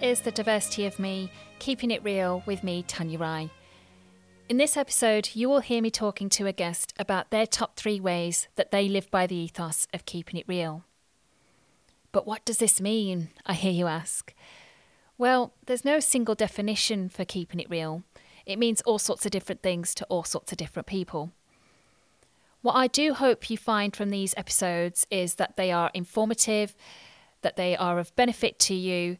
This is the diversity of me, keeping it real with me, Tanya Rai. In this episode, you will hear me talking to a guest about their top three ways that they live by the ethos of keeping it real. But what does this mean? I hear you ask. Well, there's no single definition for keeping it real. It means all sorts of different things to all sorts of different people. What I do hope you find from these episodes is that they are informative, that they are of benefit to you,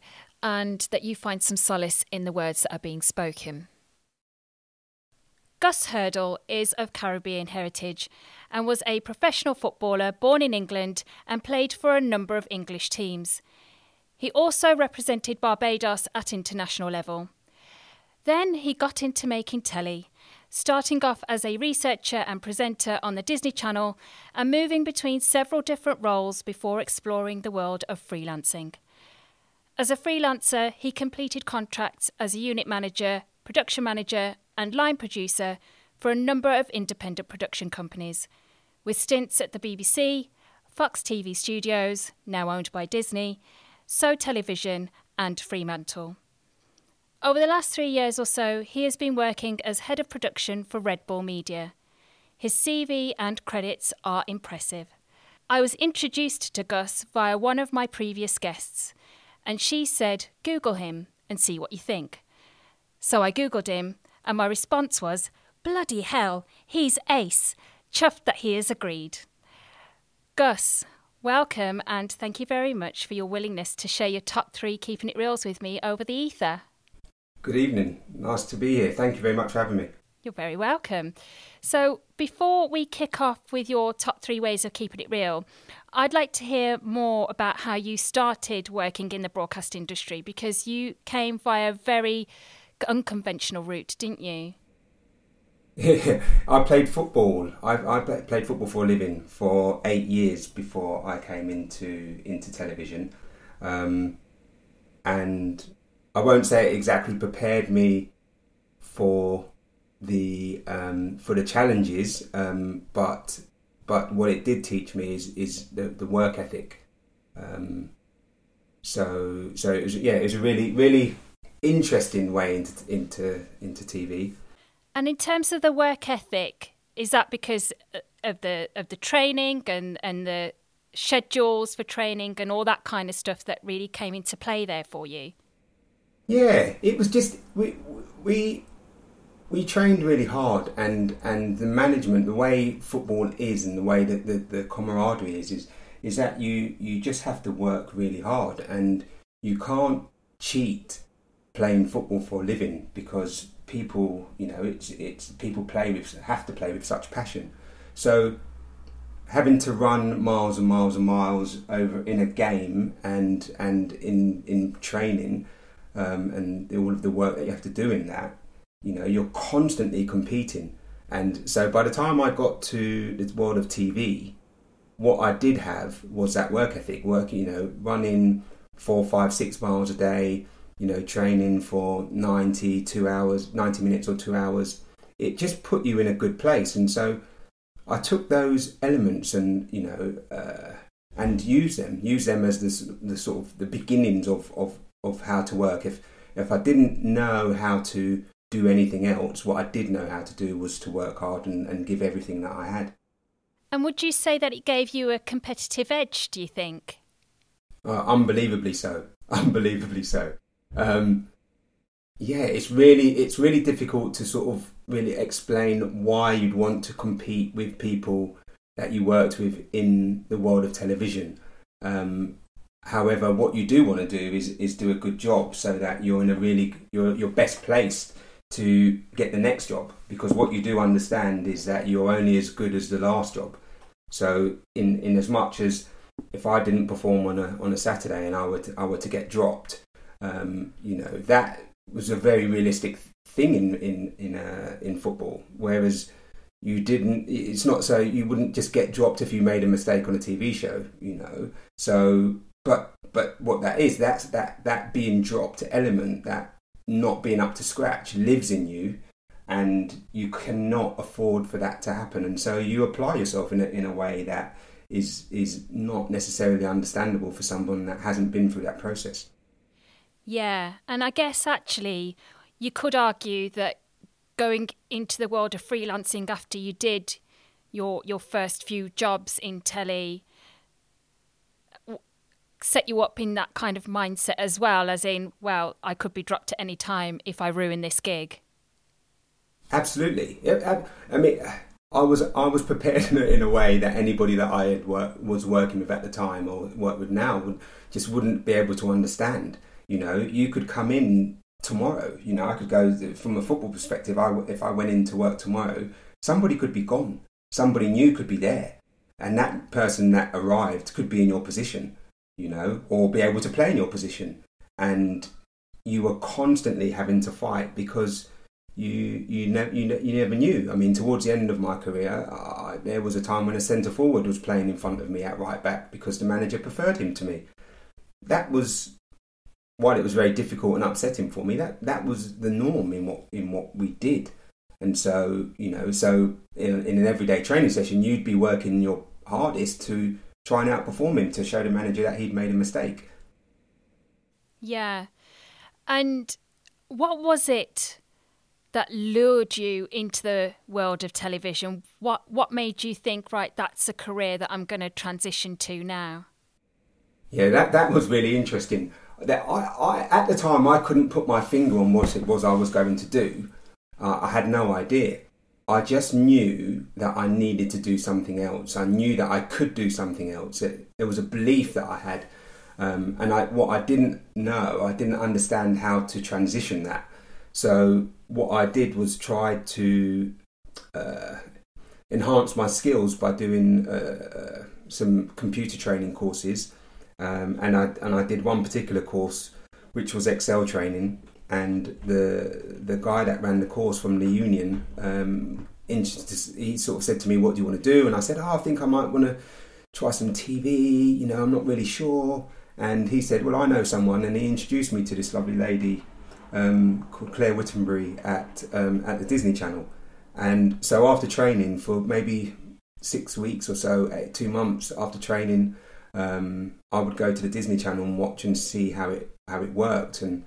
and that you find some solace in the words that are being spoken. Gus Hurdle is of Caribbean heritage and was a professional footballer born in England and played for a number of English teams. He also represented Barbados at international level. Then he got into making telly, starting off as a researcher and presenter on the Disney Channel and moving between several different roles before exploring the world of freelancing. As a freelancer, he completed contracts as a unit manager, production manager, and line producer for a number of independent production companies, with stints at the BBC, Fox TV Studios, now owned by Disney, So Television, and Fremantle. Over the last three years or so, he has been working as head of production for Red Bull Media. His CV and credits are impressive. I was introduced to Gus via one of my previous guests, and she said, Google him and see what you think. So I Googled him, and my response was, Bloody hell, he's ace. Chuffed that he has agreed. Gus, welcome, and thank you very much for your willingness to share your top three Keeping It Reals with me over the ether. Good evening. Nice to be here. Thank you very much for having me. You're very welcome. So, before we kick off with your top three ways of keeping it real, I'd like to hear more about how you started working in the broadcast industry because you came via a very unconventional route, didn't you? Yeah, I played football. I, I played football for a living for eight years before I came into into television, um, and I won't say it exactly prepared me for the um, for the challenges, um, but but what it did teach me is is the, the work ethic. Um, so so it was yeah it was a really really interesting way into into into TV. And in terms of the work ethic, is that because of the of the training and and the schedules for training and all that kind of stuff that really came into play there for you? Yeah, it was just we we we trained really hard, and and the management, the way football is, and the way that the, the camaraderie is, is is that you you just have to work really hard, and you can't cheat playing football for a living because people, you know, it's it's people play with have to play with such passion, so having to run miles and miles and miles over in a game and and in in training um, and all of the work that you have to do in that you know, you're constantly competing. And so by the time I got to the world of TV, what I did have was that work ethic, working, you know, running four, five, six miles a day, you know, training for 90, two hours, 90 minutes or two hours. It just put you in a good place. And so I took those elements and, you know, uh, and use them, use them as the, the sort of the beginnings of, of, of how to work. If, if I didn't know how to do anything else. What I did know how to do was to work hard and, and give everything that I had. And would you say that it gave you a competitive edge, do you think? Uh, unbelievably so. Unbelievably so. Um, yeah, it's really it's really difficult to sort of really explain why you'd want to compete with people that you worked with in the world of television. Um, however, what you do want to do is is do a good job so that you're in a really you're you're best placed to get the next job because what you do understand is that you're only as good as the last job. So in in as much as if I didn't perform on a on a Saturday and I were to, I were to get dropped, um, you know that was a very realistic thing in in in uh, in football. Whereas you didn't, it's not so you wouldn't just get dropped if you made a mistake on a TV show, you know. So but but what that is that's that that being dropped element that not being up to scratch lives in you and you cannot afford for that to happen. And so you apply yourself in a, in a way that is is not necessarily understandable for someone that hasn't been through that process. Yeah, and I guess actually you could argue that going into the world of freelancing after you did your your first few jobs in telly set you up in that kind of mindset as well as in well I could be dropped at any time if I ruin this gig. Absolutely. I mean I was I was prepared in a way that anybody that I had work, was working with at the time or work with now would just wouldn't be able to understand. You know, you could come in tomorrow. You know, I could go from a football perspective. I, if I went in to work tomorrow, somebody could be gone. Somebody new could be there, and that person that arrived could be in your position. You know, or be able to play in your position, and you were constantly having to fight because you you, ne- you, ne- you never knew. I mean, towards the end of my career, I, there was a time when a centre forward was playing in front of me at right back because the manager preferred him to me. That was while it was very difficult and upsetting for me, that that was the norm in what in what we did. And so, you know, so in, in an everyday training session, you'd be working your hardest to try and outperform him to show the manager that he'd made a mistake. Yeah. And what was it that lured you into the world of television? What what made you think, right, that's a career that I'm going to transition to now? Yeah, that that was really interesting that I, I, at the time I couldn't put my finger on what it was I was going to do. Uh, I had no idea. I just knew that I needed to do something else. I knew that I could do something else. It, there was a belief that I had, um, and I, what I didn't know, I didn't understand how to transition that. So what I did was try to uh, enhance my skills by doing uh, uh some computer training courses um, and I and I did one particular course, which was Excel training, and the the guy that ran the course from the union, um, he sort of said to me, "What do you want to do?" And I said, "Oh, I think I might want to try some TV. You know, I'm not really sure." And he said, "Well, I know someone," and he introduced me to this lovely lady um, called Claire Wittenbury at um, at the Disney Channel. And so after training for maybe six weeks or so, eight, two months after training, um, I would go to the Disney Channel and watch and see how it how it worked, and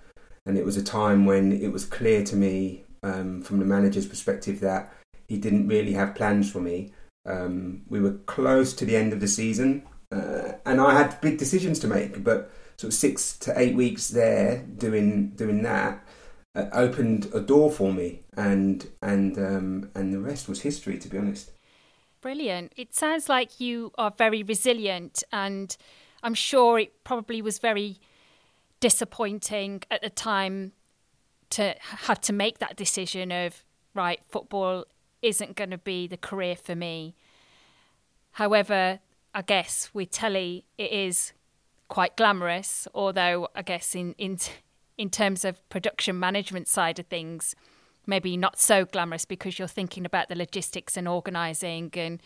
and it was a time when it was clear to me um, from the manager's perspective that he didn't really have plans for me. Um, we were close to the end of the season, uh, and I had big decisions to make. But sort of six to eight weeks there doing doing that uh, opened a door for me, and and um, and the rest was history. To be honest. Brilliant. It sounds like you are very resilient, and I'm sure it probably was very disappointing at the time to have to make that decision of, right, football isn't going to be the career for me. However, I guess with telly, it is quite glamorous, although I guess in, in, in terms of production management side of things, maybe not so glamorous because you're thinking about the logistics and organising and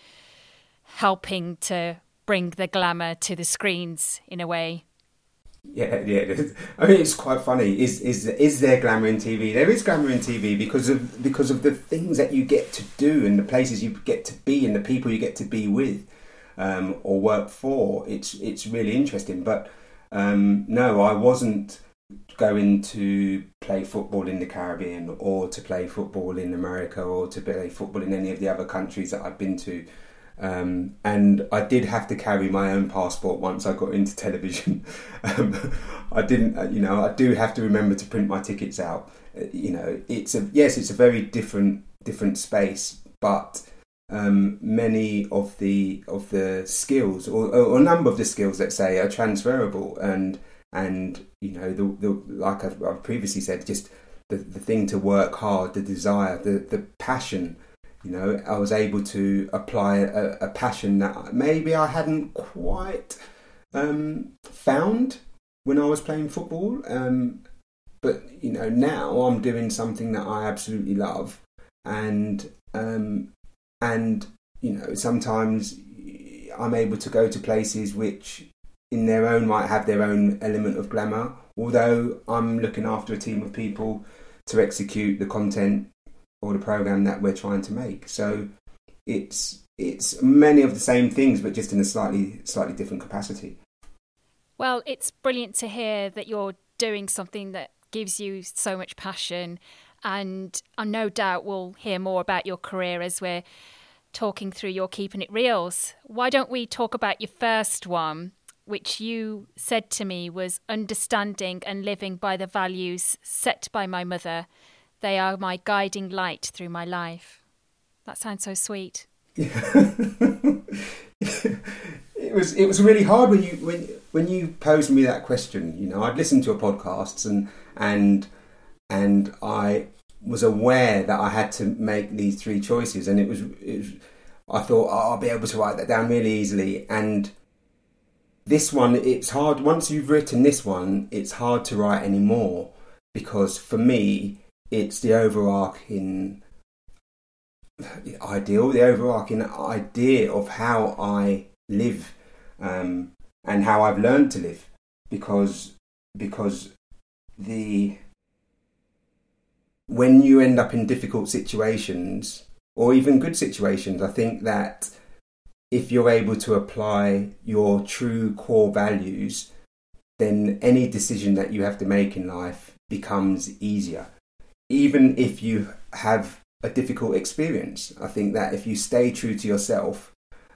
helping to bring the glamour to the screens in a way. Yeah, yeah. I mean, it's quite funny. Is is is there glamour in TV? There is glamour in TV because of because of the things that you get to do and the places you get to be and the people you get to be with um, or work for. It's it's really interesting. But um, no, I wasn't going to play football in the Caribbean or to play football in America or to play football in any of the other countries that I've been to. Um, and I did have to carry my own passport once I got into television. um, I didn't, uh, you know, I do have to remember to print my tickets out. Uh, you know, it's a yes, it's a very different different space, but um, many of the of the skills or, or, a number of the skills, let's say, are transferable and and you know the, the like I've, I've previously said just the, the thing to work hard the desire the, the passion you know I was able to apply a, a passion that maybe I hadn't quite um, found when I was playing football um, but you know now I'm doing something that I absolutely love and um, and you know sometimes I'm able to go to places which in their own right have their own element of glamour. Although I'm looking after a team of people to execute the content or the program that we're trying to make. So it's it's many of the same things, but just in a slightly slightly different capacity. Well, it's brilliant to hear that you're doing something that gives you so much passion. And I no doubt we'll hear more about your career as we're talking through your Keeping It Reals. Why don't we talk about your first one, which you said to me was understanding and living by the values set by my mother. They are my guiding light through my life. That sounds so sweet. it was it was really hard when you when when you posed me that question. You know, I'd listened to your podcasts and and and I was aware that I had to make these three choices, and it was, it was I thought oh, I'll be able to write that down really easily. And this one, it's hard. Once you've written this one, it's hard to write anymore because for me, it's the overarching ideal, the overarching idea of how I live um, and how I've learned to live because because the when you end up in difficult situations or even good situations, I think that if you're able to apply your true core values, then any decision that you have to make in life becomes easier. Even if you have a difficult experience, I think that if you stay true to yourself,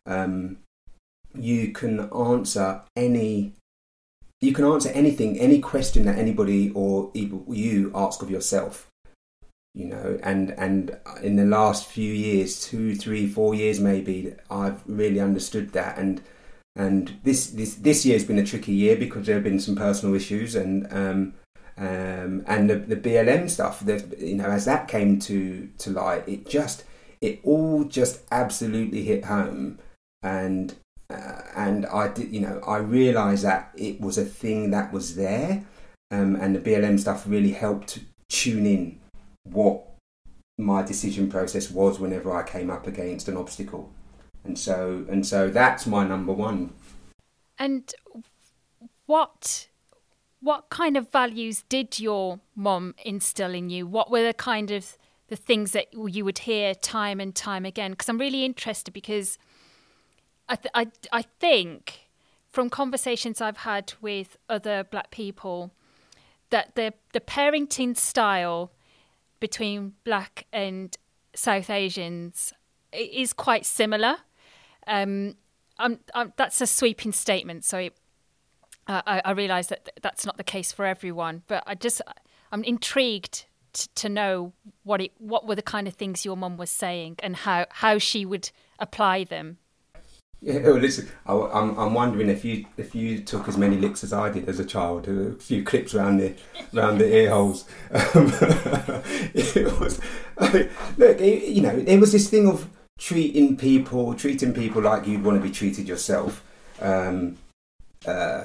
um, you can answer any you can answer anything any question that anybody or you ask of yourself you know and and in the last few years two three four years maybe i've really understood that. And and this this this year's been a tricky year because there have been some personal issues and um um and the, the BLM stuff you know as that came to to light it just it all just absolutely hit home. And uh, and I did, you know, I realised that it was a thing that was there, um, and the BLM stuff really helped tune in what my decision process was whenever I came up against an obstacle, and so and so that's my number one. And what what kind of values did your mom instill in you? What were the kind of the things that you would hear time and time again? Because I'm really interested because I, th- I, I think from conversations I've had with other black people that the the parenting style between black and South Asians is quite similar. Um, I'm, I'm, that's a sweeping statement, so uh, I, I realise that that's not the case for everyone. But I just I'm intrigued t- to know what it what were the kind of things your mum was saying and how how she would apply them yeah, well, listen, I, am I'm, I'm wondering if you if you took as many licks as I did as a child, a few clips around the around the ear holes. Um, it was, I mean, look, it, you know, there was this thing of treating people, treating people like you'd want to be treated yourself. Um, uh,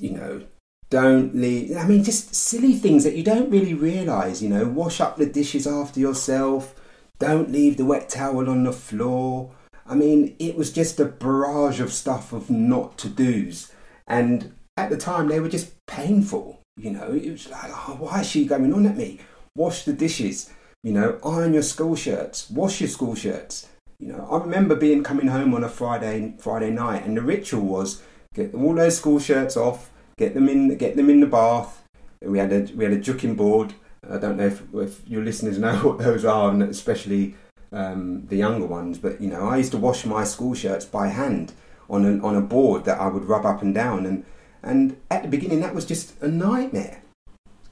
you know, don't leave. I mean, just silly things that you don't really realise. You know, wash up the dishes after yourself. Don't leave the wet towel on the floor I mean, it was just a barrage of stuff of not to do's. And at the time, they were just painful. You know, it was like, oh, why is she going on at me? Wash the dishes, you know, iron your school shirts, wash your school shirts. You know, I remember being coming home on a Friday Friday night, and the ritual was get all those school shirts off, get them in, get them in the bath. We had a we had a juking board. I don't know if, if your listeners know what those are, and especially um, the younger ones. But you know, I used to wash my school shirts by hand on on a board that I would rub up and down, and and at the beginning that was just a nightmare,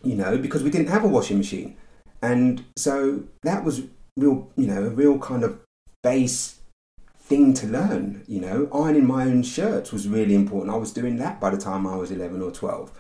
you know, because we didn't have a washing machine, and so that was real, you know, a real kind of base thing to learn. You know, ironing my own shirts was really important. I was doing that by the time I was eleven or twelve.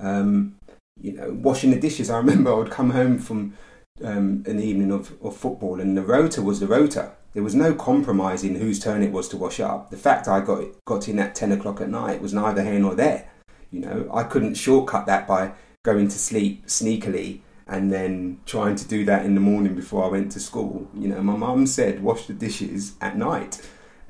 Um, you know, washing the dishes. I remember I would come home from um, an evening of, of football, and the rota was the rota. There was no compromising whose turn it was to wash up. The fact I got got in at ten o'clock at night was neither here nor there. You know, I couldn't shortcut that by going to sleep sneakily and then trying to do that in the morning before I went to school. You know, my mum said wash the dishes at night,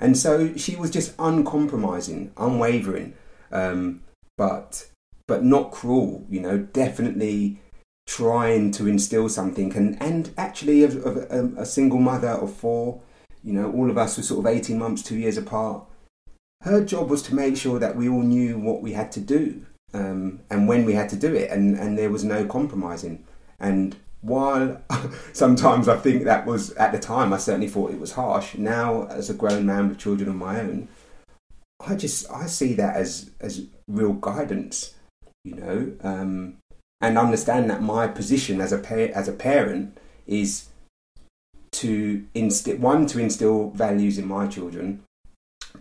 and so she was just uncompromising, unwavering, um, but but not cruel. You know, definitely trying to instill something and and actually of, of a, a, single mother of four you know all of us were sort of 18 months two years apart her job was to make sure that we all knew what we had to do um, and when we had to do it, and, and there was no compromising. And while sometimes I think that was at the time, I certainly thought it was harsh. Now, as a grown man with children of my own, I just I see that as as real guidance, you know, um, and understand that my position as a pa- as a parent is to instill one to instill values in my children,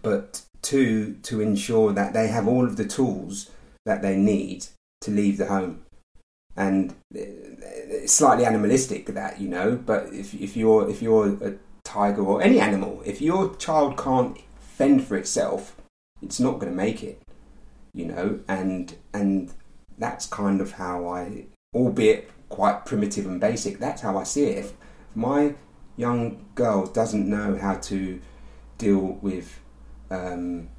but two to ensure that they have all of the tools that they need to leave the home. And it's slightly animalistic that you know, but if if you're if you're a tiger or any animal, if your child can't fend for itself, it's not going to make it, you know. And and that's kind of how I, albeit quite primitive and basic, that's how I see it. If my young girl doesn't know how to deal with, um,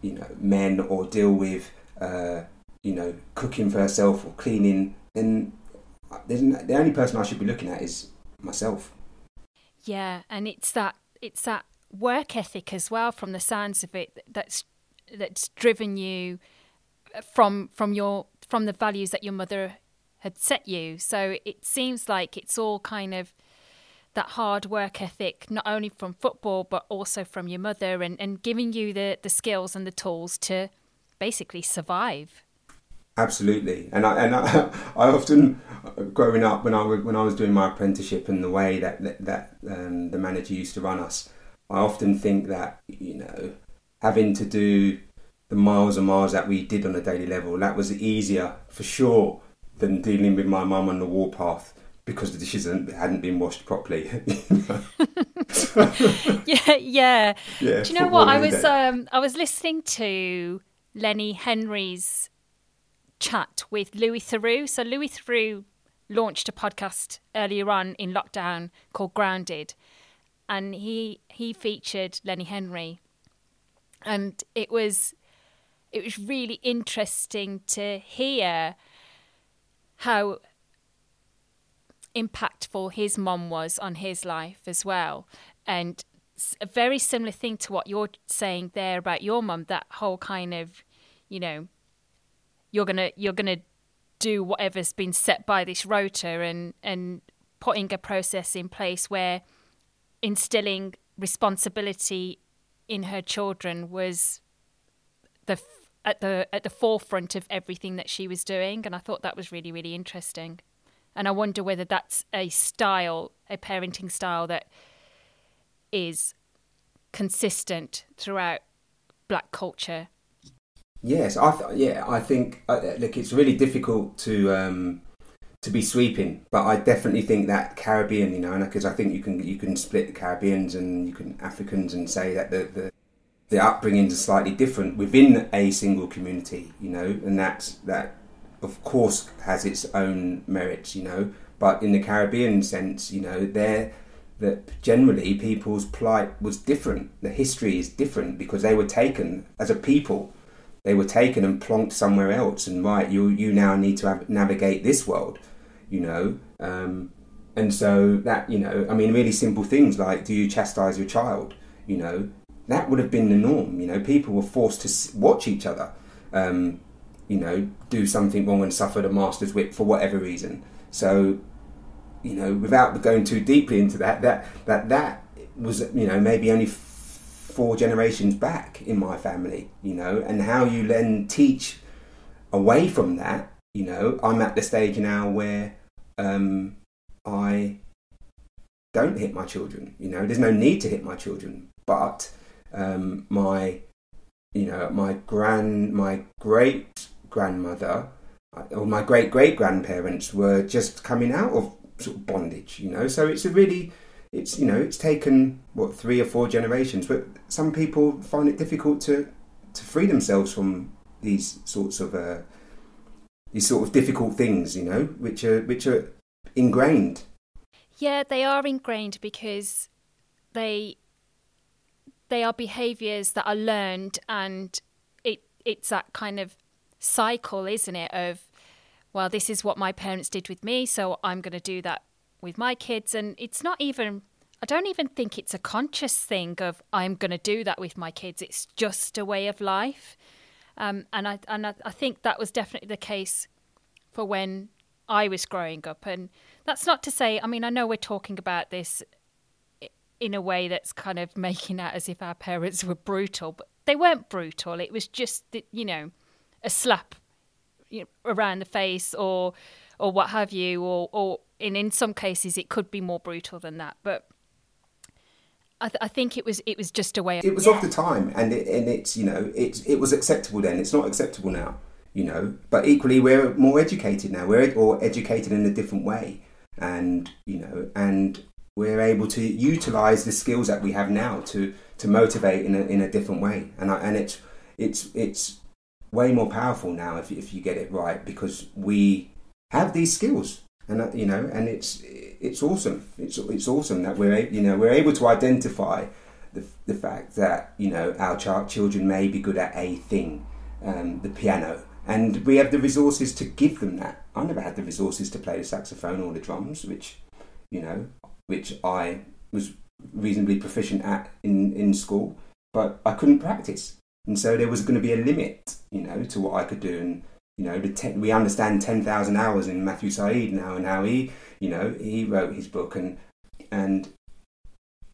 you know, men or deal with, uh, you know, cooking for herself or cleaning, then the only person I should be looking at is myself. Yeah, and it's that it's that work ethic as well. From the sounds of it, that's that's driven you from from your from the values that your mother had set you. So it seems like it's all kind of that hard work ethic, not only from football, but also from your mother and, and giving you the, the skills and the tools to basically survive. Absolutely, and I and I, I often, growing up when I was, when I was doing my apprenticeship and the way that that, that um, the manager used to run us, I often think that you know having to do the miles and miles that we did on a daily level that was easier for sure than dealing with my mum on the warpath because the dishes hadn't been washed properly. yeah, yeah, yeah. Do you know what I was? Um, I was listening to Lenny Henry's chat with Louis Theroux. So Louis Theroux launched a podcast earlier on in lockdown called Grounded, and he he featured Lenny Henry, and it was it was really interesting to hear how impactful his mom was on his life as well. And a very similar thing to what you're saying there about your mom, that whole kind of, you know, you're gonna you're gonna do whatever's been set by this rota and and putting a process in place where instilling responsibility in her children was the at the at the forefront of everything that she was doing and I thought that was really really interesting. And I wonder whether that's a style, a parenting style that is consistent throughout black culture. Yes, I th- yeah, I think uh, look, it's really difficult to um, to be sweeping, but I definitely think that Caribbean, you know, because I think you can you can split the Caribbeans and you can Africans and say that the, the the upbringings are slightly different within a single community, you know, and that's that of course has its own merits, you know, but in the Caribbean sense, you know, there that generally people's plight was different. The history is different because they were taken as a people. They were taken and plonked somewhere else, and right, you you now need to have, navigate this world, you know. Um, and so that you know, I mean, really simple things like do you chastise your child? You know, that would have been the norm. You know, people were forced to watch each other. Um, you know, do something wrong and suffer the master's whip for whatever reason. So, you know, without going too deeply into that, that that that was you know maybe only four generations back in my family. You know, and how you then teach away from that. You know, I'm at the stage now where um, I don't hit my children. You know, there's no need to hit my children, but um, my you know my grand my great grandmother or my great great grandparents were just coming out of sort of bondage, you know. So it's a really, it's you know, it's taken what three or four generations, but some people find it difficult to to free themselves from these sorts of uh, these sort of difficult things, you know, which are which are ingrained. Yeah, they are ingrained because they they are behaviours that are learned, and it it's that kind of cycle, isn't it? Of, well, this is what my parents did with me, so I'm going to do that with my kids. And it's not even, I don't even think it's a conscious thing of, I'm going to do that with my kids. It's just a way of life. Um, and I and I, I think that was definitely the case for when I was growing up. And that's not to say, I mean, I know we're talking about this in a way that's kind of making out as if our parents were brutal, but they weren't brutal. It was just, you know, a slap you know, around the face or or what have you, or or in in some cases it could be more brutal than that, but. I, th- I think it was it was just a way. Of, it was yeah. of the time, and it, and it's you know it's it was acceptable then. It's not acceptable now, you know. But equally, we're more educated now. We're or educated in a different way, and you know, and we're able to utilize the skills that we have now to to motivate in a in a different way. And I, and it's it's it's way more powerful now if if you get it right because we have these skills and uh, you know and it's it's awesome. It's it's awesome that we're you know we're able to identify the, the fact that you know our child children may be good at a thing um, the piano. And we have the resources to give them that. I never had the resources to play the saxophone or the drums which you know which I was reasonably proficient at in in school. But I couldn't practice. And so there was going to be a limit you know to what I could do. And you know, ten, we understand 10,000 hours in Matthew Syed now and how he, you know, he wrote his book and, and,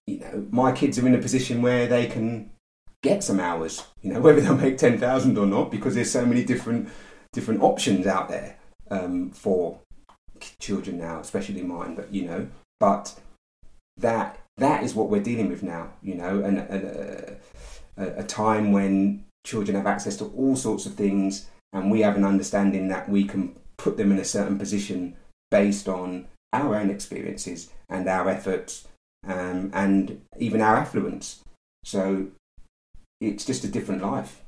you know, my kids are in a position where they can get some hours, you know, whether they'll make 10,000 or not, because there's so many different, different options out there um, for children now, especially mine, but, you know, but that, that is what we're dealing with now, you know, and, and uh, a time when children have access to all sorts of things and we have an understanding that we can put them in a certain position based on our own experiences and our efforts um, and even our affluence. So it's just a different life.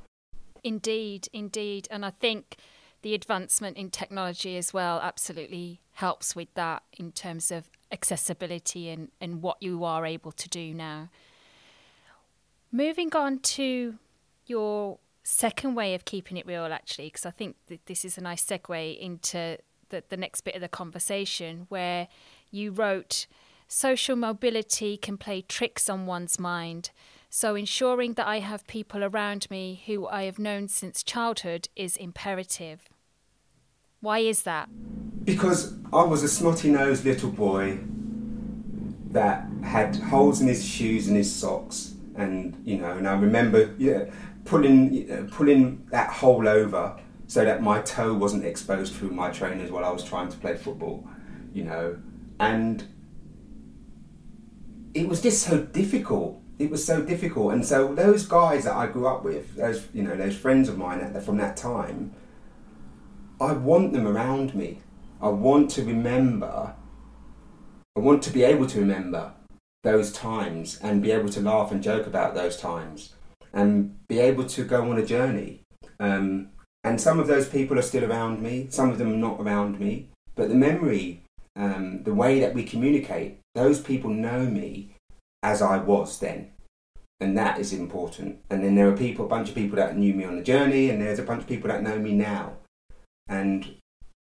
Indeed, indeed. And I think the advancement in technology as well absolutely helps with that in terms of accessibility and, and what you are able to do now. Moving on to your second way of keeping it real, actually, because I think that this is a nice segue into the, the next bit of the conversation where you wrote, Social mobility can play tricks on one's mind. So, ensuring that I have people around me who I have known since childhood is imperative. Why is that? Because I was a snotty nosed little boy that had holes in his shoes and his socks. And, you know, and I remember, yeah, pulling uh, pulling that hole over so that my toe wasn't exposed through my trainers while I was trying to play football, you know, and it was just so difficult. It was so difficult, and so those guys that I grew up with, those you know, those friends of mine from that time, I want them around me. I want to remember. I want to be able to remember those times and be able to laugh and joke about those times and be able to go on a journey. Um, and some of those people are still around me, some of them not around me, but the memory, um, the way that we communicate, those people know me as I was then. And that is important. And then there are people, a bunch of people that knew me on the journey, and there's a bunch of people that know me now. And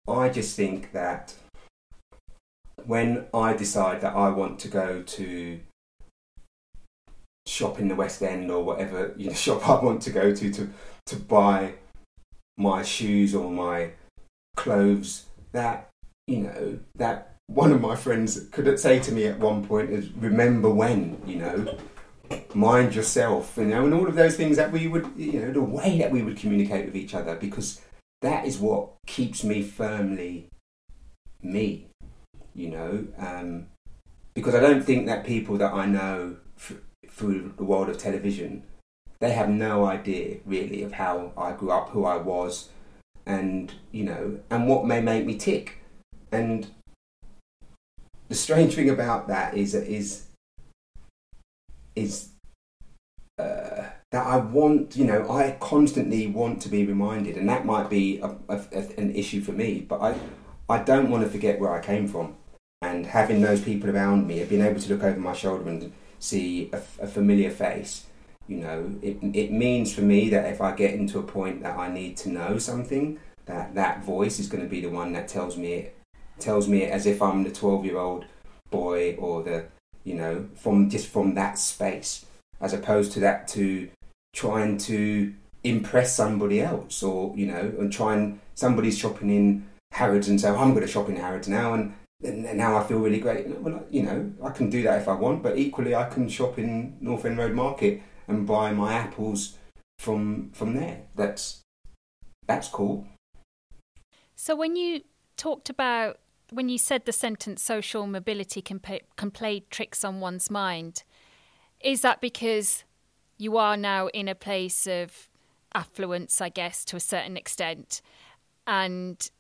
I just think that when I decide that I want to go to shop in the West End or whatever you know, shop I want to go to to to buy my shoes or my clothes. That you know that one of my friends could say to me at one point is remember when you know mind yourself you know and all of those things that we would you know the way that we would communicate with each other because that is what keeps me firmly me you know um, because I don't think that people that I know through the world of television, they have no idea really of how I grew up, who I was, and you know, and what may make me tick. And the strange thing about that is is is uh, that I want, you know, I constantly want to be reminded, and that might be a, a, an issue for me. But I, I don't want to forget where I came from, and having those people around me, being able to look over my shoulder and see a, a familiar face. You know, it, it means for me that if I get into a point that I need to know something, that that voice is going to be the one that tells me it, tells me it as if I'm the 12 year old boy or the, you know, from just from that space, as opposed to that to trying to impress somebody else, or you know, and try and somebody's shopping in Harrods and say, oh, I'm going to shop in Harrods now, and, and now I feel really great. Well, you know, I can do that if I want, but equally I can shop in North End Road Market and buy my apples from from there. That's that's cool. So when you talked about when you said the sentence social mobility can, pay, can play tricks on one's mind, is that because you are now in a place of affluence, I guess, to a certain extent, and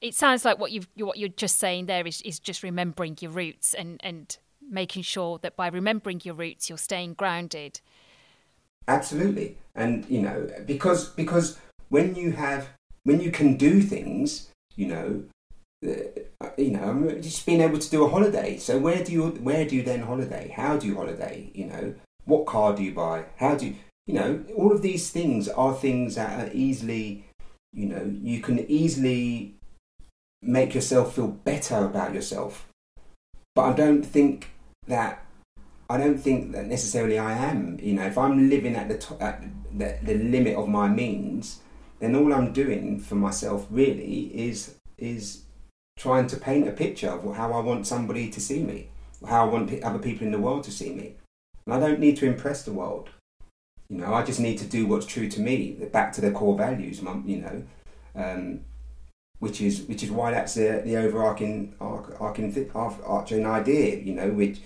it sounds like what you've what you're just saying there is, is just remembering your roots and, and making sure that by remembering your roots you're staying grounded. Absolutely, and you know because because when you have when you can do things, you know, you know, just being able to do a holiday. So where do you where do you then holiday? How do you holiday? You know, what car do you buy? How do you you know all of these things are things that are easily you know you can easily make yourself feel better about yourself. But I don't think that I don't think that necessarily I am. You know, if I'm living at the top, at the, the limit of my means, then all I'm doing for myself really is is trying to paint a picture of how I want somebody to see me, how I want other people in the world to see me. And I don't need to impress the world. You know, I just need to do what's true to me, back to the core values. You know, um, which is which is why that's the, the overarching arching, arching idea. You know, which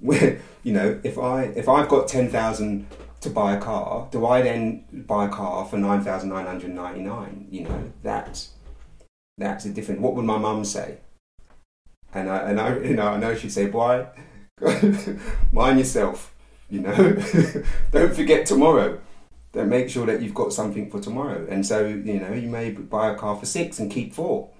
where you know if I if I've got ten thousand to buy a car, do I then buy a car for nine thousand nine hundred ninety nine? You know, that's that's a different. What would my mum say? And I and I you know I know she'd say, why mind yourself." You know, don't forget tomorrow then make sure that you've got something for tomorrow. And so, you know, you may buy a car for six and keep four.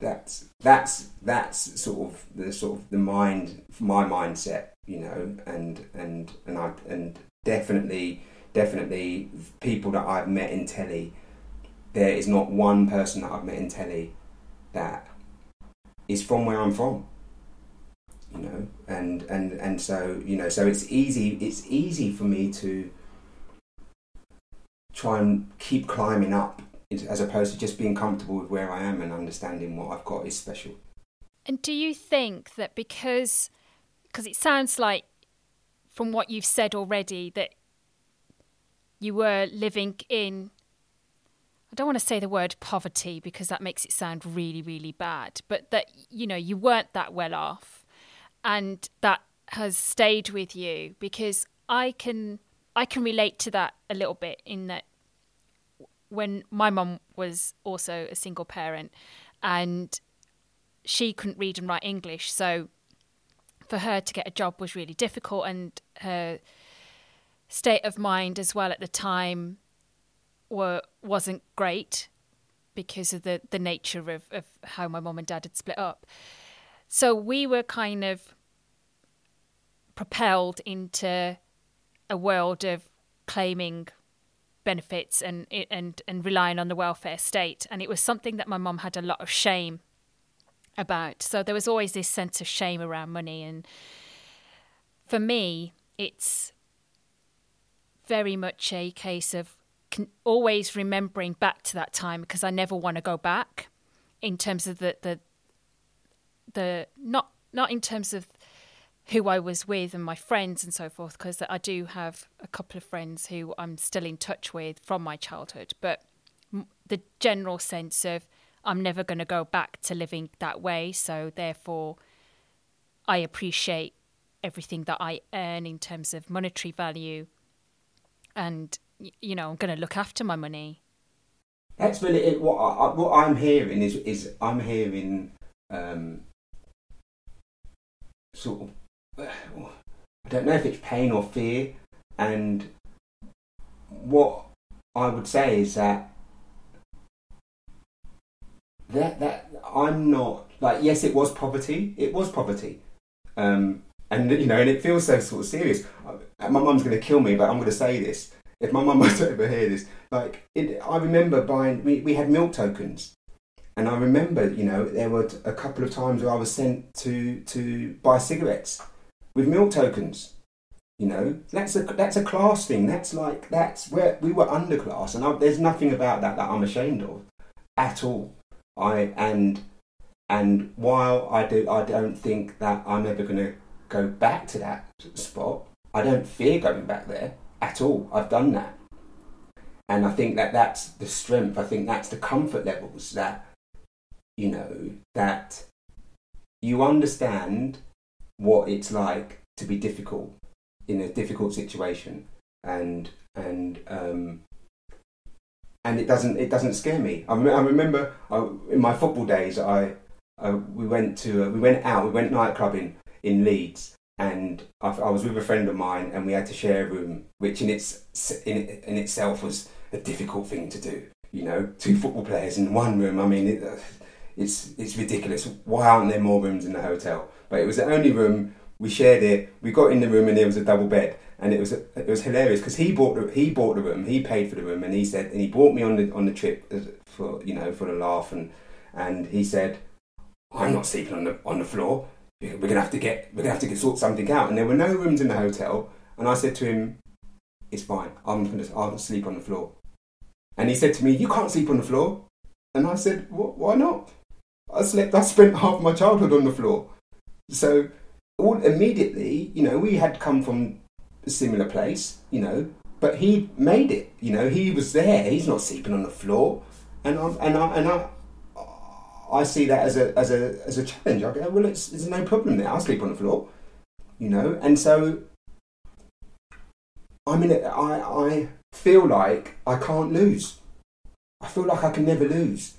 That's that's that's sort of the sort of the mind, my mindset, you know, and and and I and definitely definitely people that I've met in telly. There is not one person that I've met in telly that is from where I'm from you know and and and so you know so it's easy it's easy for me to try and keep climbing up as opposed to just being comfortable with where I am and understanding what I've got is special. And do you think that because because it sounds like from what you've said already that you were living in I don't want to say the word poverty because that makes it sound really really bad, but that you know you weren't that well off and that has stayed with you because I can I can relate to that a little bit in that when my mum was also a single parent and she couldn't read and write English, so for her to get a job was really difficult and her state of mind as well at the time were wasn't great because of the, the nature of, of how my mum and dad had split up. So we were kind of propelled into a world of claiming benefits and and and relying on the welfare state. And it was something that my mum had a lot of shame about. So there was always this sense of shame around money. And for me it's very much a case of always remembering back to that time because I never want to go back in terms of the the the not not in terms of who I was with and my friends and so forth, because I do have a couple of friends who I'm still in touch with from my childhood. But the general sense of I'm never going to go back to living that way. So therefore, I appreciate everything that I earn in terms of monetary value. And, you know, I'm going to look after my money. That's really it. What, I, what I'm hearing is, is I'm hearing um, sort of I don't know if it's pain or fear. And what I would say is that that that I'm not like yes, it was poverty. It was poverty, um, and you know, and it feels so sort of serious. My mum's going to kill me, but I'm going to say this. If my mum was to overhear this, like it, I remember buying, we, we had milk tokens, and I remember, you know, there were a couple of times where I was sent to to buy cigarettes with milk tokens. You know, that's a that's a class thing. That's like that's where we were underclass, and I, there's nothing about that that I'm ashamed of at all. I and and while I do, I don't think that I'm ever going to go back to that spot. I don't fear going back there at all. I've done that, and I think that that's the strength. I think that's the comfort levels that you know that you understand what it's like to be difficult in a difficult situation and and um, and it doesn't it doesn't scare me. I, I remember I, in my football days, I, I we went to uh, we went out we went night clubbing in Leeds, and I, I, was with a friend of mine, and we had to share a room, which in its in, in itself was a difficult thing to do. You know, two football players in one room. I mean, it, uh, it's it's ridiculous. Why aren't there more rooms in the hotel? But it was the only room we shared it. We got in the room and there was a double bed, and it was it was hilarious because he bought the, he bought the room, he paid for the room, and he said and he brought me on the on the trip for you know for the laugh and and he said, I'm not sleeping on the on the floor. We're gonna have to get we're gonna have to get sort something out. And there were no rooms in the hotel, and I said to him, It's fine. I'm gonna I'll sleep on the floor. And he said to me, You can't sleep on the floor. And I said, Why not? I slept. I spent half my childhood on the floor. So all immediately, you know, we had come from a similar place, you know, but he made it. You know, he was there. He's not sleeping on the floor, and I and I and I. I see that as a as a as a challenge. I go, well, it's there's no problem there. I sleep on the floor, you know, and so I mean, I I feel like I can't lose. I feel like I can never lose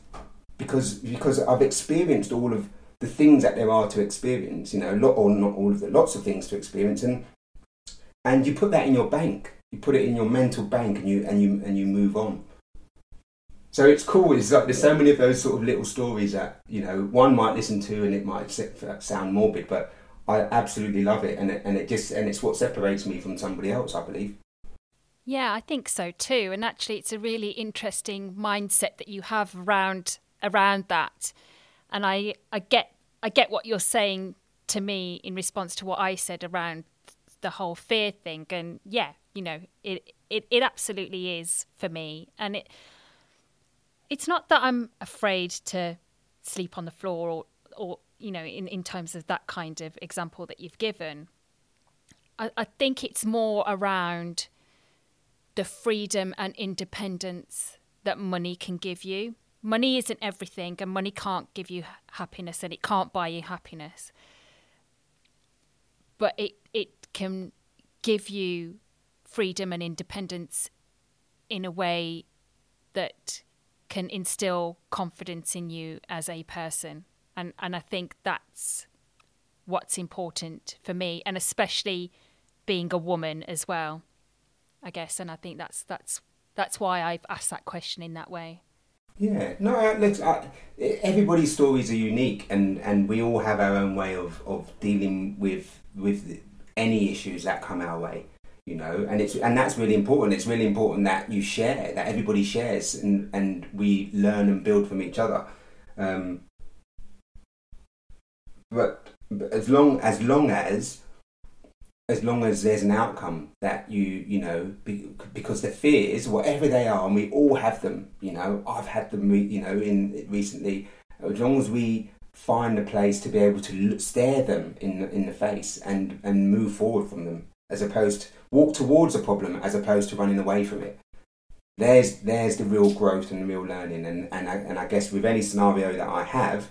because because I've experienced all of the things that there are to experience. You know, a lot or not all of the lots of things to experience, and and you put that in your bank. You put it in your mental bank, and you and you and you move on. So it's cool. It's like there's so many of those sort of little stories that you know one might listen to, and it might sound morbid, but I absolutely love it, and it, and it just and it's what separates me from somebody else, I believe. Yeah, I think so too. And actually, it's a really interesting mindset that you have around around that. And I, I get I get what you're saying to me in response to what I said around the whole fear thing. And yeah, you know, it it, it absolutely is for me. And it it's not that I'm afraid to sleep on the floor or or you know, in, in terms of that kind of example that you've given. I, I think it's more around the freedom and independence that money can give you money isn't everything and money can't give you happiness and it can't buy you happiness. But it it can give you freedom and independence in a way that can instill confidence in you as a person. And and I think that's what's important for me and especially being a woman as well I guess. And I think that's that's that's why I've asked that question in that way yeah, no, let's. Uh, everybody's stories are unique, and, and we all have our own way of, of dealing with with any issues that come our way. You know, and it's and that's really important. It's really important that you share, that everybody shares, and and we learn and build from each other. Um, but, but as long as long as as long as there's an outcome that you you know be, because the fears whatever they are and we all have them you know. I've had them you know in recently. As long as we find a place to be able to stare them in the, in the face and and move forward from them as opposed to walk towards a problem as opposed to running away from it there's there's the real growth and the real learning. And and I, and I guess with any scenario that I have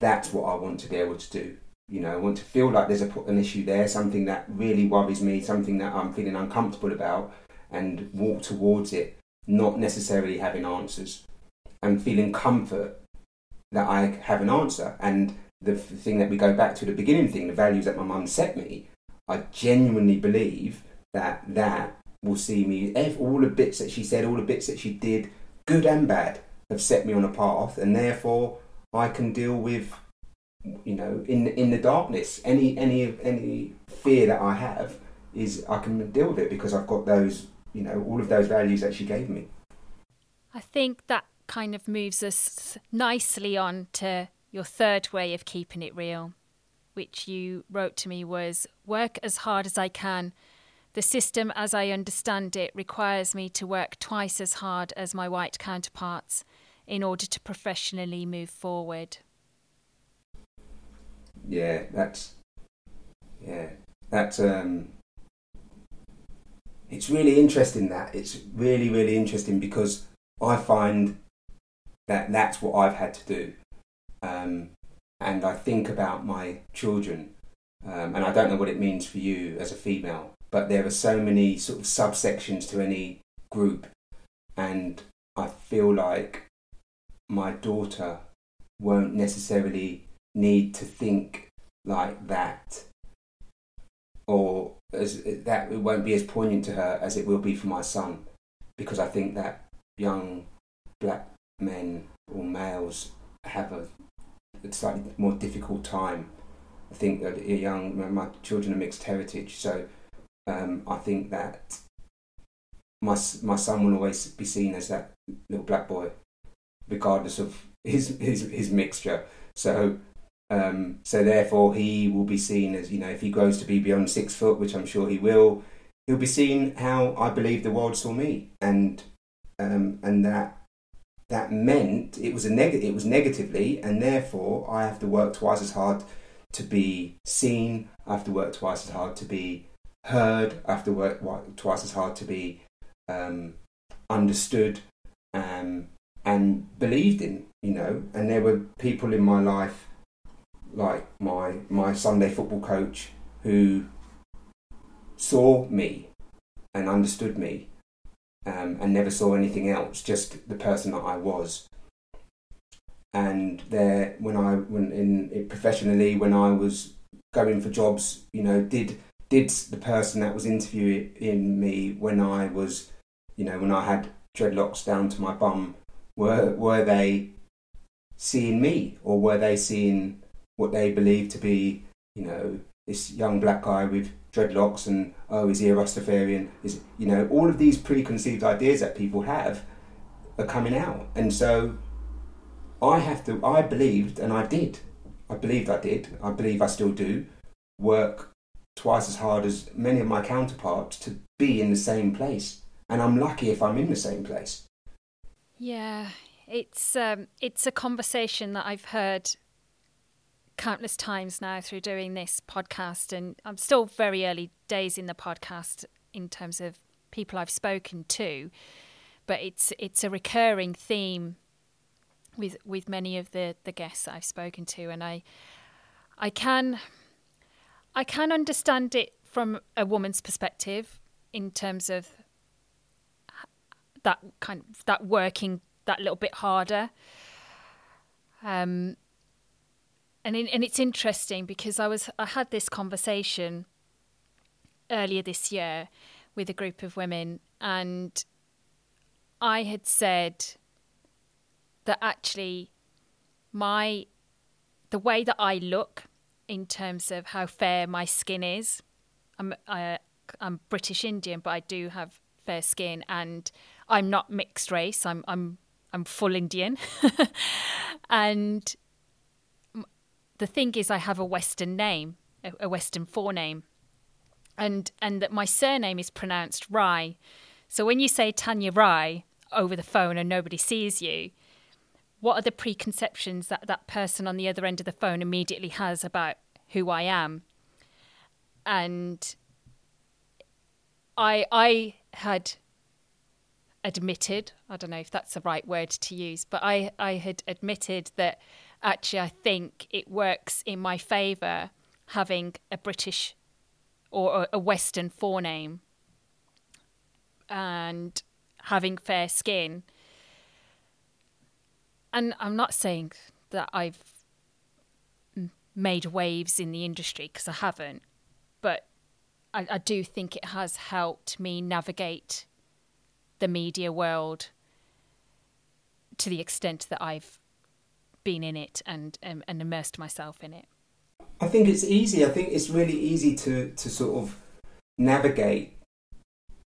that's what I want to be able to do you know, I want to feel like there's a, an issue there, something that really worries me, something that I'm feeling uncomfortable about, and walk towards it, not necessarily having answers, and feeling comfort that I have an answer. And the thing that we go back to the beginning thing, the values that my mum set me, I genuinely believe that that will see me, all the bits that she said, all the bits that she did, good and bad, have set me on a path, and therefore I can deal with you know, in in the darkness, any any any fear that I have is I can deal with it because I've got those, you know, all of those values that she gave me. I think that kind of moves us nicely on to your third way of keeping it real, which you wrote to me was work as hard as I can, The system, as I understand it, requires me to work twice as hard as my white counterparts in order to professionally move forward. Yeah, that's yeah, that's um, it's really interesting. That it's really really interesting because I find that that's what I've had to do, um, and I think about my children, um, and I don't know what it means for you as a female, but there are so many sort of subsections to any group, and I feel like my daughter won't necessarily need to think like that or as that it won't be as poignant to her as it will be for my son because I think that young black men or males have a, a slightly more difficult time. I think that young my children are mixed heritage, so um, I think that my my son will always be seen as that little black boy, regardless of his his his mixture. So um, so therefore, he will be seen as you know, if he grows to be beyond six foot, which I'm sure he will, he'll be seen how I believe the world saw me, and um, and that that meant it was a neg- it was negatively, and therefore I have to work twice as hard to be seen. I have to work twice as hard to be heard. I have to work twice as hard to be um, understood um, and believed in. You know, and there were people in my life like my my Sunday football coach who saw me and understood me um, and never saw anything else, just the person that I was. And there, when I when in, professionally, when I was going for jobs, you know, did did the person that was interviewing me when I was, you know, when I had dreadlocks down to my bum, were were they seeing me or were they seeing what they believe to be, you know, this young black guy with dreadlocks and oh, is he a Rastafarian? Is you know, all of these preconceived ideas that people have are coming out, and so I have to. I believed, and I did. I believed I did. I believe I still do. Work twice as hard as many of my counterparts to be in the same place, and I'm lucky if I'm in the same place. Yeah, it's um, it's a conversation that I've heard countless times now through doing this podcast, and I'm still very early days in the podcast in terms of people I've spoken to, but it's it's a recurring theme with with many of the the guests I've spoken to, and I I can I can understand it from a woman's perspective in terms of that kind of that working that little bit harder. Um, and in, and it's interesting because I was I had this conversation earlier this year with a group of women, and I had said that actually my the way that I look in terms of how fair my skin is. I'm I, I'm British Indian, but I do have fair skin, and I'm not mixed race. I'm I'm I'm full Indian, and the thing is, I have a Western name, a, Western forename, and and that my surname is pronounced Rye. So when you say Tanya Rye over the phone and nobody sees you, what are the preconceptions that that person on the other end of the phone immediately has about who I am? And I I had admitted, I don't know if that's the right word to use, but I, I had admitted that actually I think it works in my favour having a British or a Western forename and having fair skin. And I'm not saying that I've made waves in the industry because I haven't, but I, I, do think it has helped me navigate the media world to the extent that I've been in it and um, and immersed myself in it. I think it's easy. I think it's really easy to to sort of navigate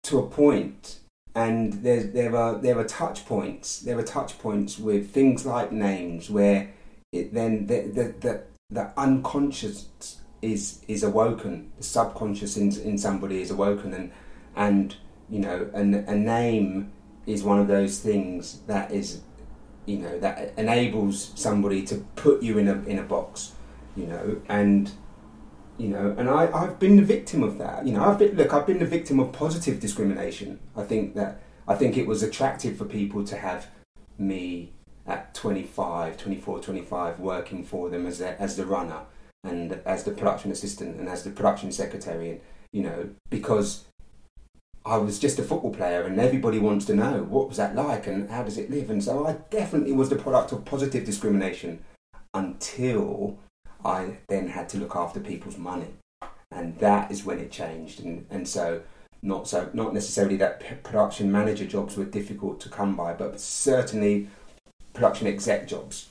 to a point, and there there are there are touch points. There are touch points with things like names where it then the the the, the unconscious is is awoken. The subconscious in in somebody is awoken, and and you know, and a name is one of those things that is, you know, that enables somebody to put you in a in a box, you know, and you know, and I I've been the victim of that. You know, I've been look, I've been the victim of positive discrimination. I think that I think it was attractive for people to have me at 25, 24, 25 working for them as as the runner and as the production assistant and as the production secretary and you know because I was just a football player and everybody wants to know what was that like and how does it live? And so I definitely was the product of positive discrimination until I then had to look after people's money. And that is when it changed. And, and so not so not necessarily that production manager jobs were difficult to come by but certainly production exec jobs.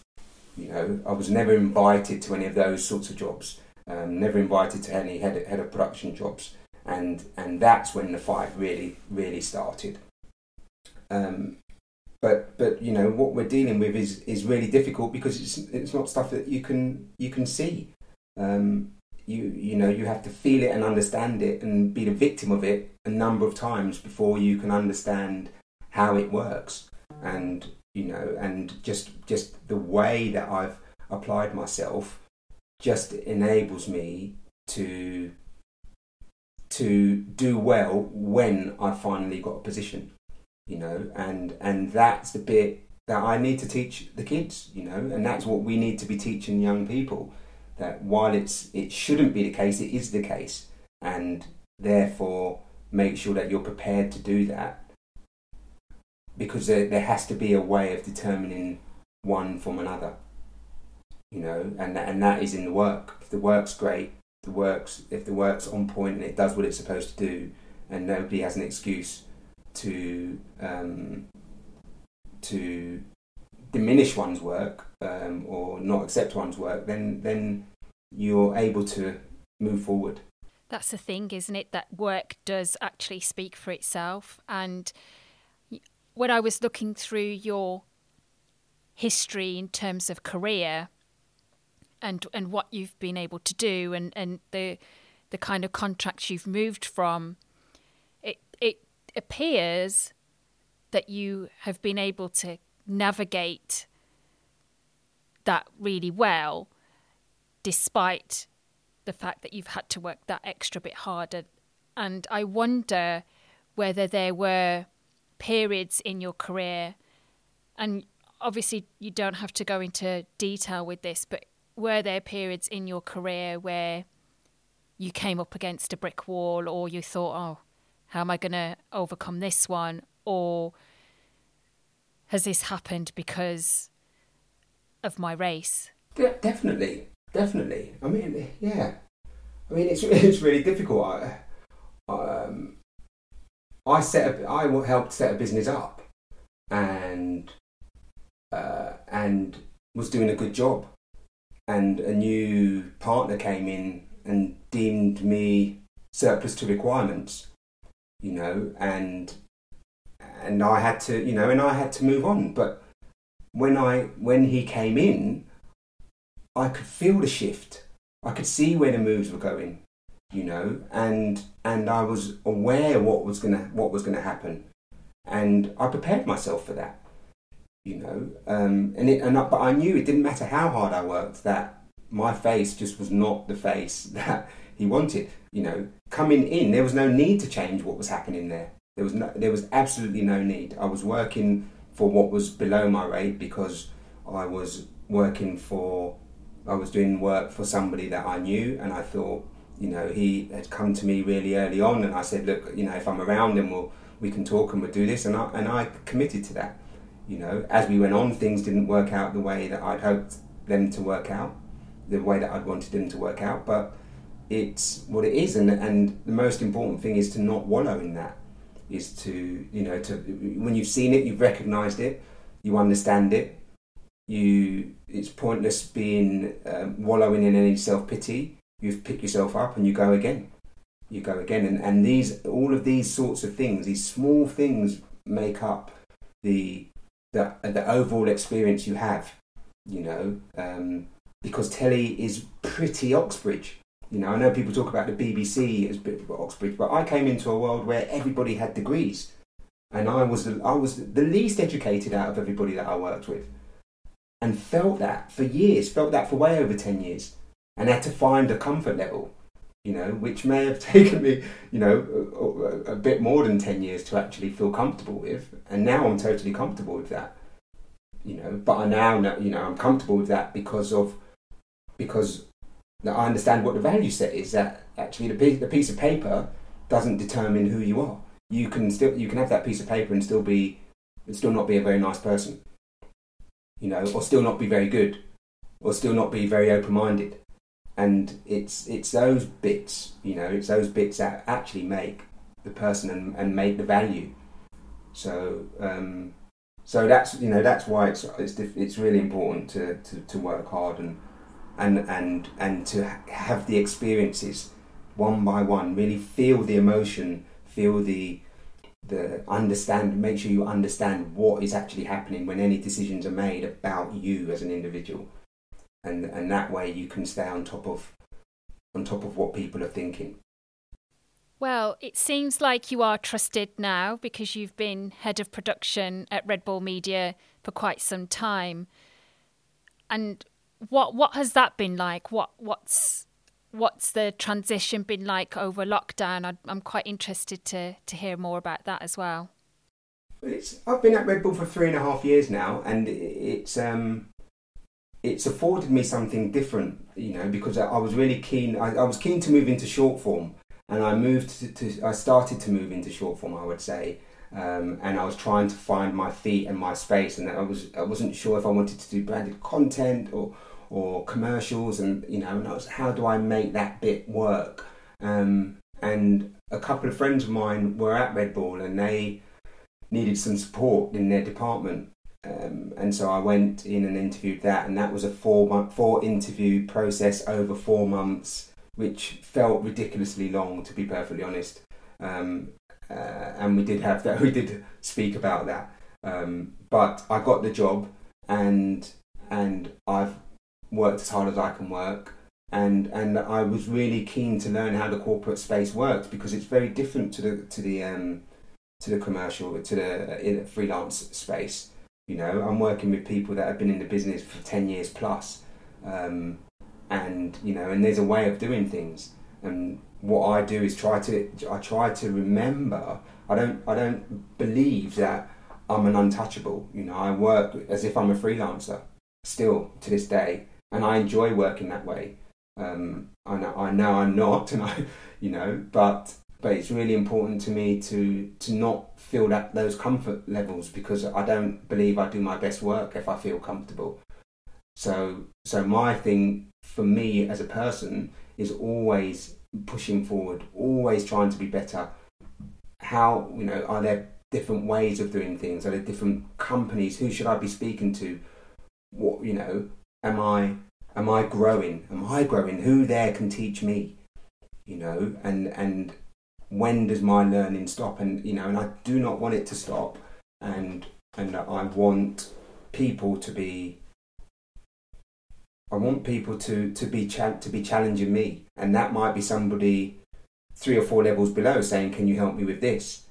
You know, I was never invited to any of those sorts of jobs. Um, never invited to any head of, head of production jobs, and and that's when the fight really really started. Um, but but you know what we're dealing with is is really difficult because it's it's not stuff that you can you can see. Um, you you know you have to feel it and understand it and be the victim of it a number of times before you can understand how it works. And you know, and just just the way that I've applied myself just enables me to to do well when I finally got a position, you know, and and that's the bit that I need to teach the kids, you know, and that's what we need to be teaching young people that while it's it shouldn't be the case, it is the case, and therefore make sure that you're prepared to do that because there, there has to be a way of determining one from another you know and that, and that is in the work. If the work's great the works if the work's on point and it does what it's supposed to do and nobody has an excuse to um, to diminish one's work um, or not accept one's work then then you're able to move forward. That's the thing isn't it? That work does actually speak for itself. And when I was looking through your history in terms of career and and what you've been able to do and, and the the kind of contracts you've moved from, it it appears that you have been able to navigate that really well despite the fact that you've had to work that extra bit harder. And I wonder whether there were periods in your career, and obviously you don't have to go into detail with this, but were there periods in your career where you came up against a brick wall or you thought, oh, how am I going to overcome this one? Or has this happened because of my race? De- definitely, definitely. I mean, yeah. I mean, it's it's really difficult. I, um, I set a, I helped set a business up, and uh, and was doing a good job, and a new partner came in and deemed me surplus to requirements, you know, and and I had to, you know, and I had to move on. But when I when he came in, I could feel the shift. I could see where the moves were going, you know, and and I was aware what was gonna what was gonna happen, and I prepared myself for that, you know, um, and it and I, but I knew it didn't matter how hard I worked that my face just was not the face that he wanted, you know. Coming in, there was no need to change what was happening there. There was no, there was absolutely no need. I was working for what was below my rate because I was working for I was doing work for somebody that I knew, and I thought you know, he had come to me really early on, and I said, look, you know, if I'm around, then we'll we can talk and we'll do this, and I and I committed to that. You know, as we went on, things didn't work out the way that I'd hoped them to work out, the way that I'd wanted them to work out, but it's what it is, and and the most important thing is to not wallow in that. Is to you know to when you've seen it, you've recognised it, you understand it. You it's pointless being um, wallowing in any self pity you pick yourself up and you go again. You go again, and, and these all of these sorts of things, these small things, make up the the the overall experience you have. You know, um, because telly is pretty Oxbridge. You know, I know people talk about the BBC as Oxbridge, but I came into a world where everybody had degrees, and I was the, I was the least educated out of everybody that I worked with, and felt that for years, felt that for way over ten years, and had to find a comfort level, you know, which may have taken me, you know, a, a bit more than ten years to actually feel comfortable with, and now I'm totally comfortable with that, you know. But I now, know, you know, I'm comfortable with that because of because I understand what the value set is. That actually the piece, the piece of paper doesn't determine who you are. You can still you can have that piece of paper and still be and still not be a very nice person, you know, or still not be very good, or still not be very open minded. And it's it's those bits, you know, it's those bits that actually make the person and, and make the value. So um, so that's you know that's why it's it's it's really important to, to, to work hard and and and and to have the experiences one by one really feel the emotion feel the the understand make sure you understand what is actually happening when any decisions are made about you as an individual and and that way you can stay on top of on top of what people are thinking well, it seems like you are trusted now because you've been head of production at Red Bull Media for quite some time. And what what has that been like? What what's what's the transition been like over lockdown? I, am quite interested to to hear more about that as well. It's I've been at Red Bull for three and a half years now, and it's um it's afforded me something different, you know, because I, was really keen. I, I, was keen to move into short form, and I moved to, to I started to move into short form. I would say. Um, and I was trying to find my feet and my space, and I was I wasn't sure if I wanted to do branded content or or commercials, and you know, and I was, how do I make that bit work? Um, and a couple of friends of mine were at Red Bull, and they needed some support in their department. Um, and so I went in and interviewed that, and that was a four month, four interview process over four months, which felt ridiculously long, to be perfectly honest. Um, uh, and we did have that, we did speak about that. Um, but I got the job, and and I've worked as hard as I can work. And, and I was really keen to learn how the corporate space works because it's very different to the to the um, to the commercial to the uh, freelance space. You know, I'm working with people that have been in the business for ten years plus, um, and you know, and there's a way of doing things. And what I do is try to I try to remember. I don't I don't believe that I'm an untouchable. You know, I work as if I'm a freelancer still to this day, and I enjoy working that way. Um, I know, I know I'm not, and I, you know, but but it's really important to me to to not feel that those comfort levels because I don't believe I do my best work if I feel comfortable. So so my thing for me as a person is always pushing forward, always trying to be better. How you know are there different ways of doing things? Are there different companies? Who should I be speaking to? What you know? Am I am I growing? Am I growing? Who there can teach me? You know, and and when does my learning stop? And you know, and I do not want it to stop. And and I want people to be. I want people to to be cha- to be challenging me, and that might be somebody three or four levels below saying, "Can you help me with this?"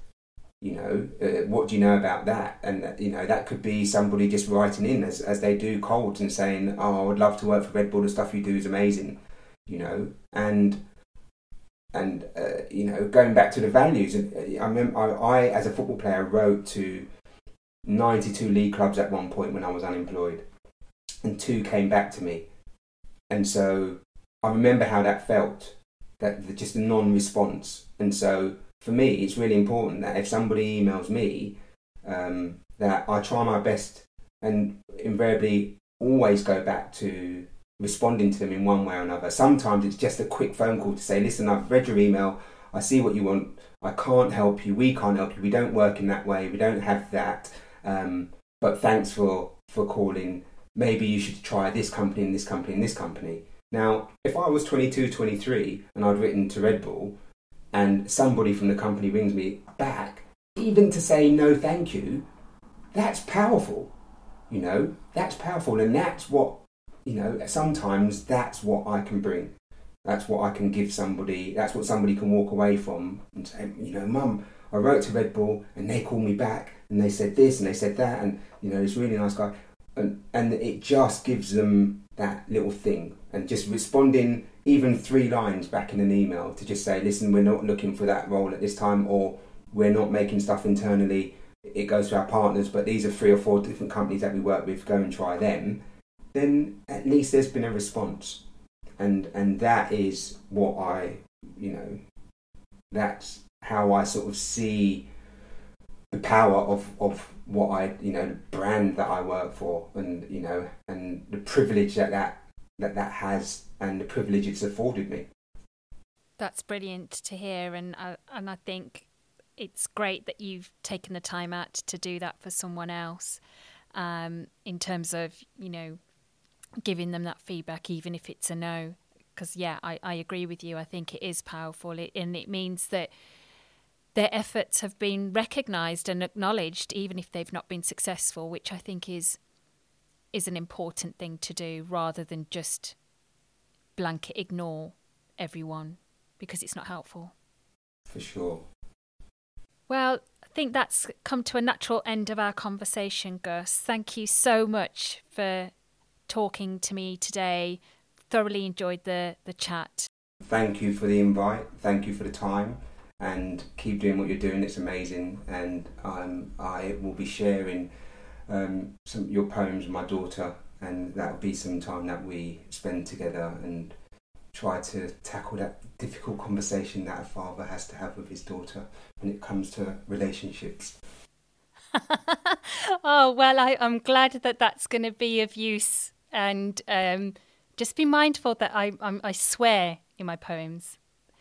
you know, uh, what do you know about that? And uh, you know, that could be somebody just writing in as as they do cold and saying, "Oh, I would love to work for Red Bull. The stuff you do is amazing," you know, and and uh, you know, going back to the values. And uh, I remember, I, I as a football player wrote to ninety two league clubs at one point when I was unemployed, and two came back to me, and so I remember how that felt. That just a non-response, and so for me, it's really important that if somebody emails me, um, that I try my best and invariably always go back to responding to them in one way or another. Sometimes it's just a quick phone call to say, listen, I've read your email, I see what you want, I can't help you, we can't help you, we don't work in that way, we don't have that. Um, but thanks for, for calling. Maybe you should try this company and this company and this company. Now, if I was 22, 23 and I'd written to Red Bull, and somebody from the company rings me back, even to say no thank you, that's powerful. You know, that's powerful. And that's what, you know, sometimes that's what I can bring. That's what I can give somebody. That's what somebody can walk away from and say, you know, Mum, I wrote to Red Bull and they called me back and they said this and they said that and you know, this really nice guy, and and it just gives them that little thing and just responding even three lines back in an email to just say, listen, we're not looking for that role at this time, or we're not making stuff internally. It goes to our partners, but these are three or four different companies that we work with. Go and try them. Then at least there's been a response, and and that is what I, you know, that's how I sort of see the power of of what I, you know, the brand that I work for, and you know, and the privilege that that that that has, and the privilege it's afforded me. That's brilliant to hear, and I, and I think it's great that you've taken the time out to do that for someone else. Um, in terms of you know giving them that feedback, even if it's a no. Because yeah, I, I agree with you. I think it is powerful, it, and it means that their efforts have been recognised and acknowledged, even if they've not been successful, which I think is is an important thing to do rather than just blanket ignore everyone because it's not helpful. For sure. Well, I think that's come to a natural end of our conversation, Gus. Thank you so much for talking to me today. Thoroughly enjoyed the, the chat. Thank you for the invite. Thank you for the time and keep doing what you're doing. It's amazing, and um, I will be sharing um, some your poems with my daughter, and that will be some time that we spend together and try to tackle that difficult conversation that a father has to have with his daughter when it comes to relationships. oh well, I, am glad that that's going to be of use, and um, just be mindful that I I'm, I swear in my poems.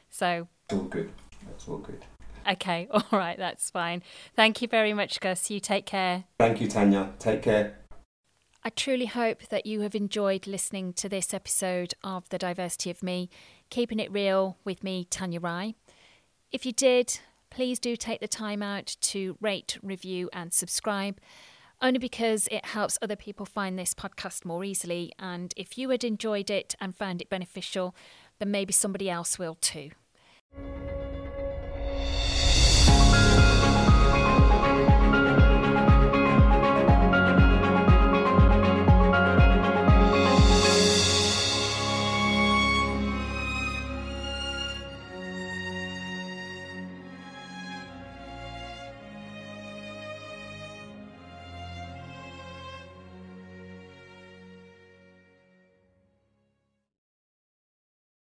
So it's all good. That's all good. Okay, all right, that's fine. Thank you very much, Gus. You take care. Thank you, Tanya. Take care. I truly hope that you have enjoyed listening to this episode of The Diversity of Me, Keeping It Real with me, Tanya Rye. If you did, please do take the time out to rate, review, and subscribe, only because it helps other people find this podcast more easily. And if you had enjoyed it and found it beneficial, then maybe somebody else will too.